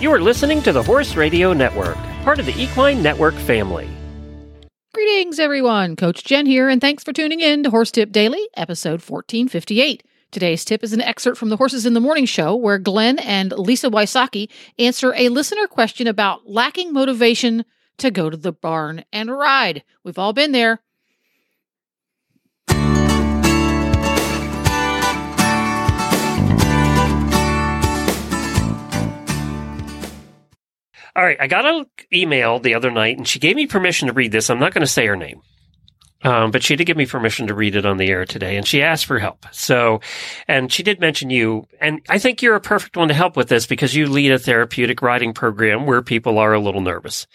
You are listening to the Horse Radio Network, part of the Equine Network family. Greetings, everyone. Coach Jen here, and thanks for tuning in to Horse Tip Daily, episode 1458. Today's tip is an excerpt from the Horses in the Morning show where Glenn and Lisa Wysocky answer a listener question about lacking motivation to go to the barn and ride. We've all been there. All right, I got an email the other night and she gave me permission to read this. I'm not going to say her name. Um, but she did give me permission to read it on the air today and she asked for help. So, and she did mention you. And I think you're a perfect one to help with this because you lead a therapeutic riding program where people are a little nervous.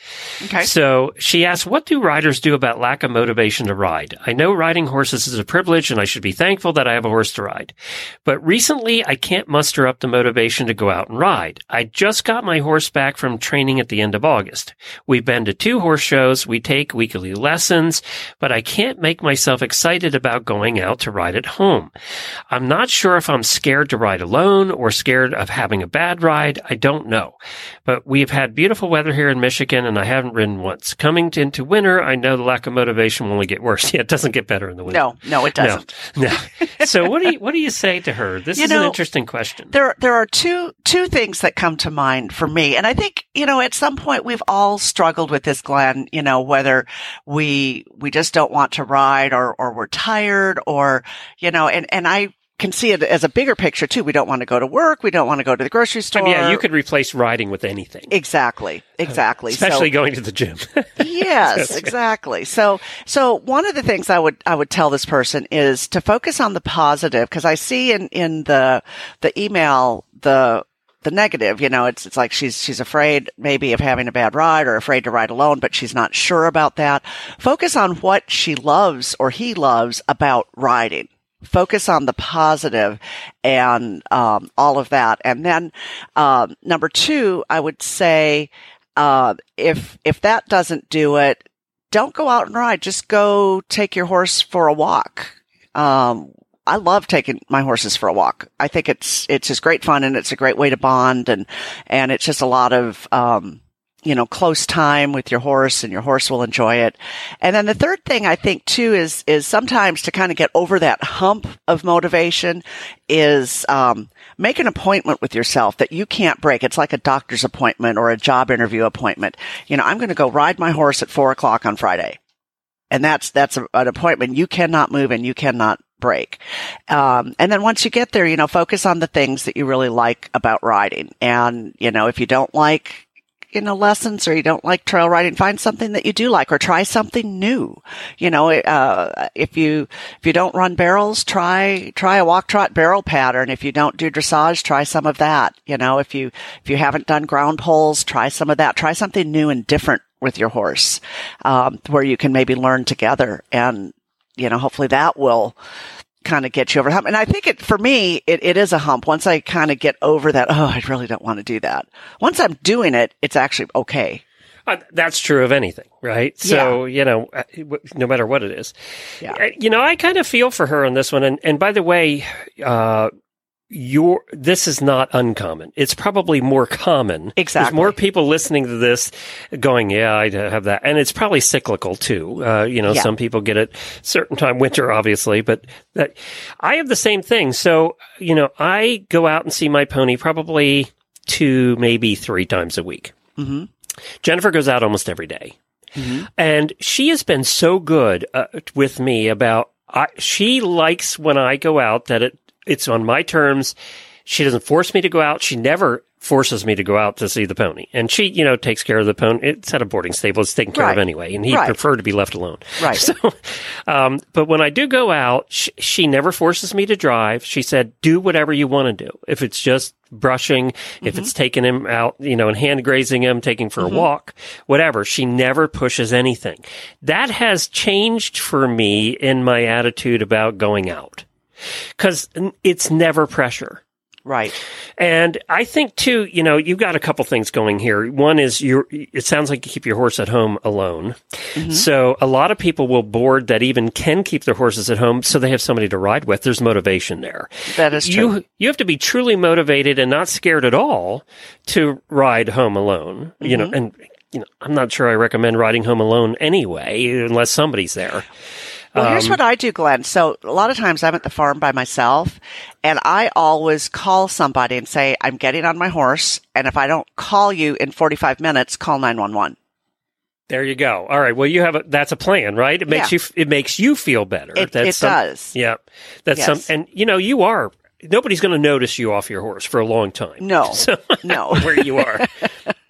Okay. So she asked, what do riders do about lack of motivation to ride? I know riding horses is a privilege and I should be thankful that I have a horse to ride. But recently I can't muster up the motivation to go out and ride. I just got my horse back from training at the end of August. We've been to two horse shows. We take weekly lessons, but I can't make myself excited about going out to ride at home. I'm not sure if I'm scared to ride alone or scared of having a bad ride. I don't know. But we've had beautiful weather here in Michigan and I haven't ridden once. Coming into winter, I know the lack of motivation will only get worse. Yeah, it doesn't get better in the winter. No, no, it doesn't. No. no. so what do you what do you say to her? This You is an interesting question. There, there are two, two things that come to mind for me. And I think, you know, at some point we've all struggled with this, Glenn, you know, whether we, we just don't want to ride or, or we're tired or, you know, and, and I can see it as a bigger picture too. We don't want to go to work. We don't want to go to the grocery store. And yeah, you could replace riding with anything. Exactly. Exactly. Especially So- going to the gym. yes, exactly. So, so one of the things I would, I would tell this person is to focus on the positive because I see in, in the, the email, the, the negative, you know, it's, it's like she's, she's afraid maybe of having a bad ride or afraid to ride alone, but she's not sure about that. Focus on what she loves or he loves about riding. Focus on the positive and, um, all of that. And then, um, number two, I would say, uh, if, if that doesn't do it, don't go out and ride. Just go take your horse for a walk. Um, I love taking my horses for a walk. I think it's, it's just great fun and it's a great way to bond and, and it's just a lot of, um, you know, close time with your horse and your horse will enjoy it. And then the third thing I think too is, is sometimes to kind of get over that hump of motivation is, um, make an appointment with yourself that you can't break. It's like a doctor's appointment or a job interview appointment. You know, I'm going to go ride my horse at four o'clock on Friday. And that's, that's a, an appointment you cannot move and you cannot break. Um, and then once you get there, you know, focus on the things that you really like about riding. And, you know, if you don't like, you know, lessons or you don't like trail riding, find something that you do like or try something new. You know, uh, if you, if you don't run barrels, try, try a walk trot barrel pattern. If you don't do dressage, try some of that. You know, if you, if you haven't done ground poles, try some of that. Try something new and different with your horse, um, where you can maybe learn together and, you know, hopefully that will, kind of get you over the hump. And I think it, for me, it, it is a hump. Once I kind of get over that, oh, I really don't want to do that. Once I'm doing it, it's actually okay. Uh, that's true of anything, right? So, you know, uh, no matter what it is. Yeah. Uh, You know, I kind of feel for her on this one. And, and by the way, uh, your this is not uncommon. It's probably more common. There's Exactly. more people listening to this going, yeah, I have that. And it's probably cyclical too. Uh, you know, Yeah. some people get it certain time, winter, obviously, but that I have the same thing. So, you know, I go out and see my pony probably two, maybe three times a week. Mhm. Jennifer goes out almost every day. And she has been so good uh, with me about, I, she likes when I go out that it, it's on my terms. She doesn't force me to go out. She never forces me to go out to see the pony. And she, you know, takes care of the pony. It's at a boarding stable. It's taken care of anyway. And he'd Right. prefer to be left alone. Right. So, um, but when I do go out, she, she never forces me to drive. She said, do whatever you want to do. If it's just brushing, if it's taking him out, you know, and hand grazing him, taking for a walk, whatever. She never pushes anything. That has changed for me in my attitude about going out. Cause it's never pressure. Right. And I think too, you know, you've got a couple things going here. One is you it sounds like you keep your horse at home alone. Mm-hmm. So a lot of people will board that even can keep their horses at home so they have somebody to ride with. There's motivation there. That is true. You, you have to be truly motivated and not scared at all to ride home alone, mm-hmm. you know, mm-hmm. and you know, I'm not sure I recommend riding home alone anyway, unless somebody's there. Well, here's um, what I do, Glenn. So a lot of times I'm at the farm by myself and I always call somebody and say, I'm getting on my horse. And if I don't call you in 45 minutes, call 911. There you go. All right. Well, you have a, that's a plan, right? It makes yeah. you, it makes you feel better. It, that's it some, does. Yeah. That's yes. some, and you know, you are, nobody's going to notice you off your horse for a long time. No. So, no. where you are.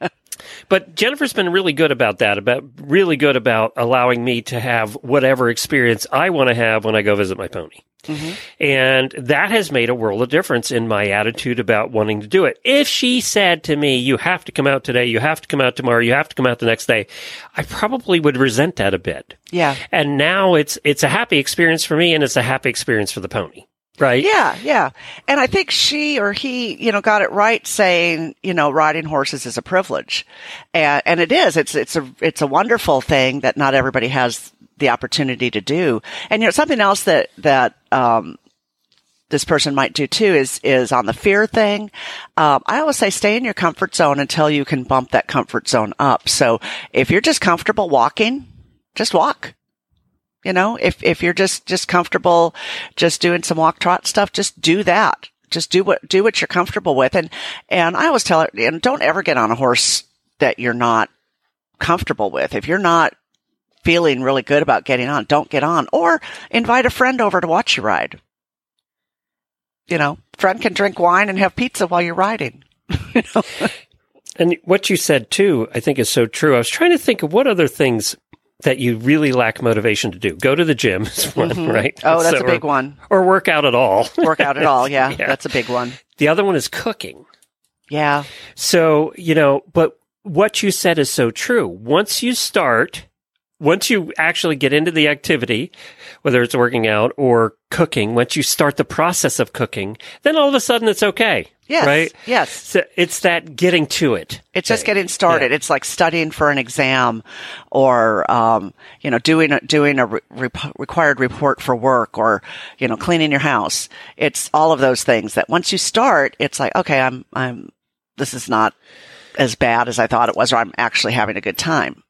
But Jennifer's been really good about that, about really good about allowing me to have whatever experience I want to have when I go visit my pony. Mm-hmm. And that has made a world of difference in my attitude about wanting to do it. If she said to me, you have to come out today, you have to come out tomorrow, you have to come out the next day, I probably would resent that a bit. Yeah. And now it's, it's a happy experience for me and it's a happy experience for the pony. Right. Yeah, yeah. And I think she or he, you know, got it right saying, you know, riding horses is a privilege. And, and it is. It's, it's a, it's a wonderful thing that not everybody has the opportunity to do. And, you know, something else that, that, um, this person might do too is is on the fear thing. Um, I always say stay in your comfort zone until you can bump that comfort zone up. So if you're just comfortable walking, just walk. You know, if, if you're just, just comfortable just doing some walk trot stuff, just do that. Just do what, do what you're comfortable with. And, and I always tell it, and don't ever get on a horse that you're not comfortable with. If you're not feeling really good about getting on, don't get on or invite a friend over to watch you ride. You know, friend can drink wine and have pizza while you're riding. you know? And what you said too, I think is so true. I was trying to think of what other things that you really lack motivation to do. Go to the gym is one, mm-hmm. right? Oh, that's so, a big or, one. Or work out at all. work out at all, yeah, yeah. That's a big one. The other one is cooking. Yeah. So, you know, but what you said is so true. Once you start, once you actually get into the activity, whether it's working out or cooking, once you start the process of cooking, then all of a sudden it's okay. Yes. Right? Yes. So it's that getting to it. It's just getting started. Yeah. It's like studying for an exam or, um, you know, doing a, doing a re- required report for work or, you know, cleaning your house. It's all of those things that once you start, it's like, okay, I'm, I'm, this is not as bad as I thought it was, or I'm actually having a good time.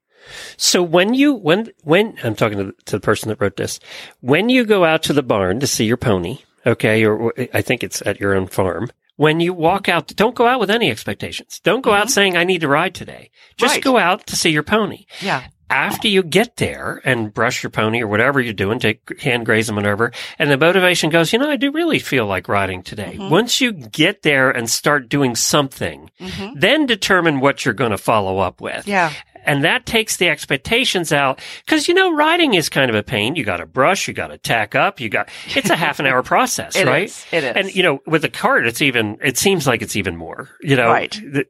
So when you when when I'm talking to the, to the person that wrote this, when you go out to the barn to see your pony, okay, or, I think it's at your own farm. When you walk out, don't go out with any expectations. Don't go mm-hmm. out saying I need to ride today. Just right. go out to see your pony. Yeah. After you get there and brush your pony or whatever you're doing, take hand graze them, whatever, and the motivation goes, you know, I do really feel like riding today. Mm-hmm. Once you get there and start doing something, mm-hmm. then determine what you're going to follow up with. Yeah. And that takes the expectations out. Cause you know, riding is kind of a pain. You got to brush, you got to tack up, you got, it's a half an hour process, it right? Is. It is. And you know, with a cart, it's even, it seems like it's even more, you know, right. The,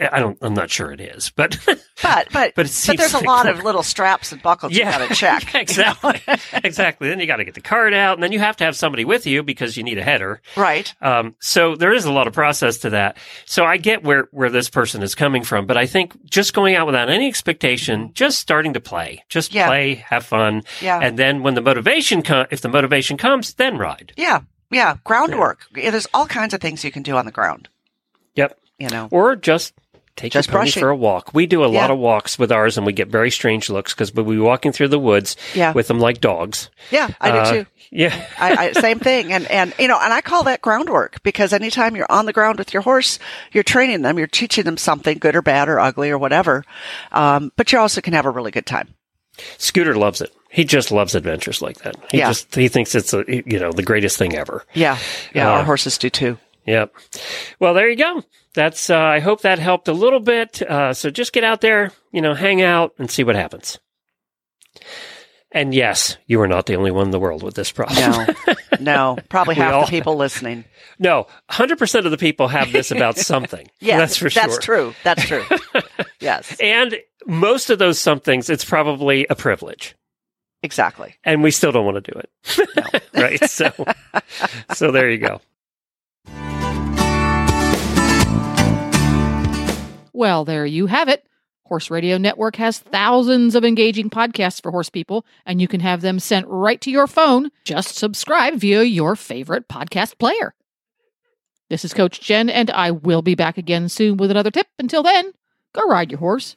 I don't. I'm not sure it is, but but but but, but there's like a lot of little straps and buckles yeah, you got to check. exactly, exactly. Then you got to get the card out, and then you have to have somebody with you because you need a header, right? Um, so there is a lot of process to that. So I get where where this person is coming from, but I think just going out without any expectation, just starting to play, just yeah. play, have fun, yeah. and then when the motivation comes, if the motivation comes, then ride. Yeah, yeah. Groundwork. Yeah. There's all kinds of things you can do on the ground. Yep. You know, or just Take Just your pony brushing. for a walk. We do a Yeah. lot of walks with ours, and we get very strange looks because we'll be walking through the woods Yeah. with them like dogs. yeah, I Uh, do too. Yeah, I, I, same thing. And, and, you know, and I call that groundwork because anytime you're on the ground with your horse, you're training them, you're teaching them something good or bad or ugly or whatever. Um, but you also can have a really good time. Scooter loves it. He just loves adventures like that. He Yeah. just he thinks it's a you know the greatest thing ever. Yeah. Yeah. Uh, our horses do too. Yep. Well, there you go. That's uh, I hope that helped a little bit. Uh, so just get out there, you know, hang out and see what happens. And yes, you are not the only one in the world with this problem. No, no, probably half all- the people listening. No, 100% of the people have this about something. Yeah, That's for sure. That's true. That's true. yes, And most of those somethings, it's probably a privilege. exactly. And we still don't want to do it. right. So, so there you go. Well, there you have it. Horse Radio Network has thousands of engaging podcasts for horse people, and you can have them sent right to your phone. Just subscribe via your favorite podcast player. This is Coach Jen, and I will be back again soon with another tip. Until then, go ride your horse.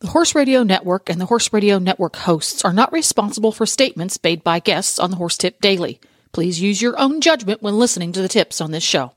The Horse Radio Network and the Horse Radio Network hosts are not responsible for statements made by guests on the Horse Tip Daily. Please use your own judgment when listening to the tips on this show.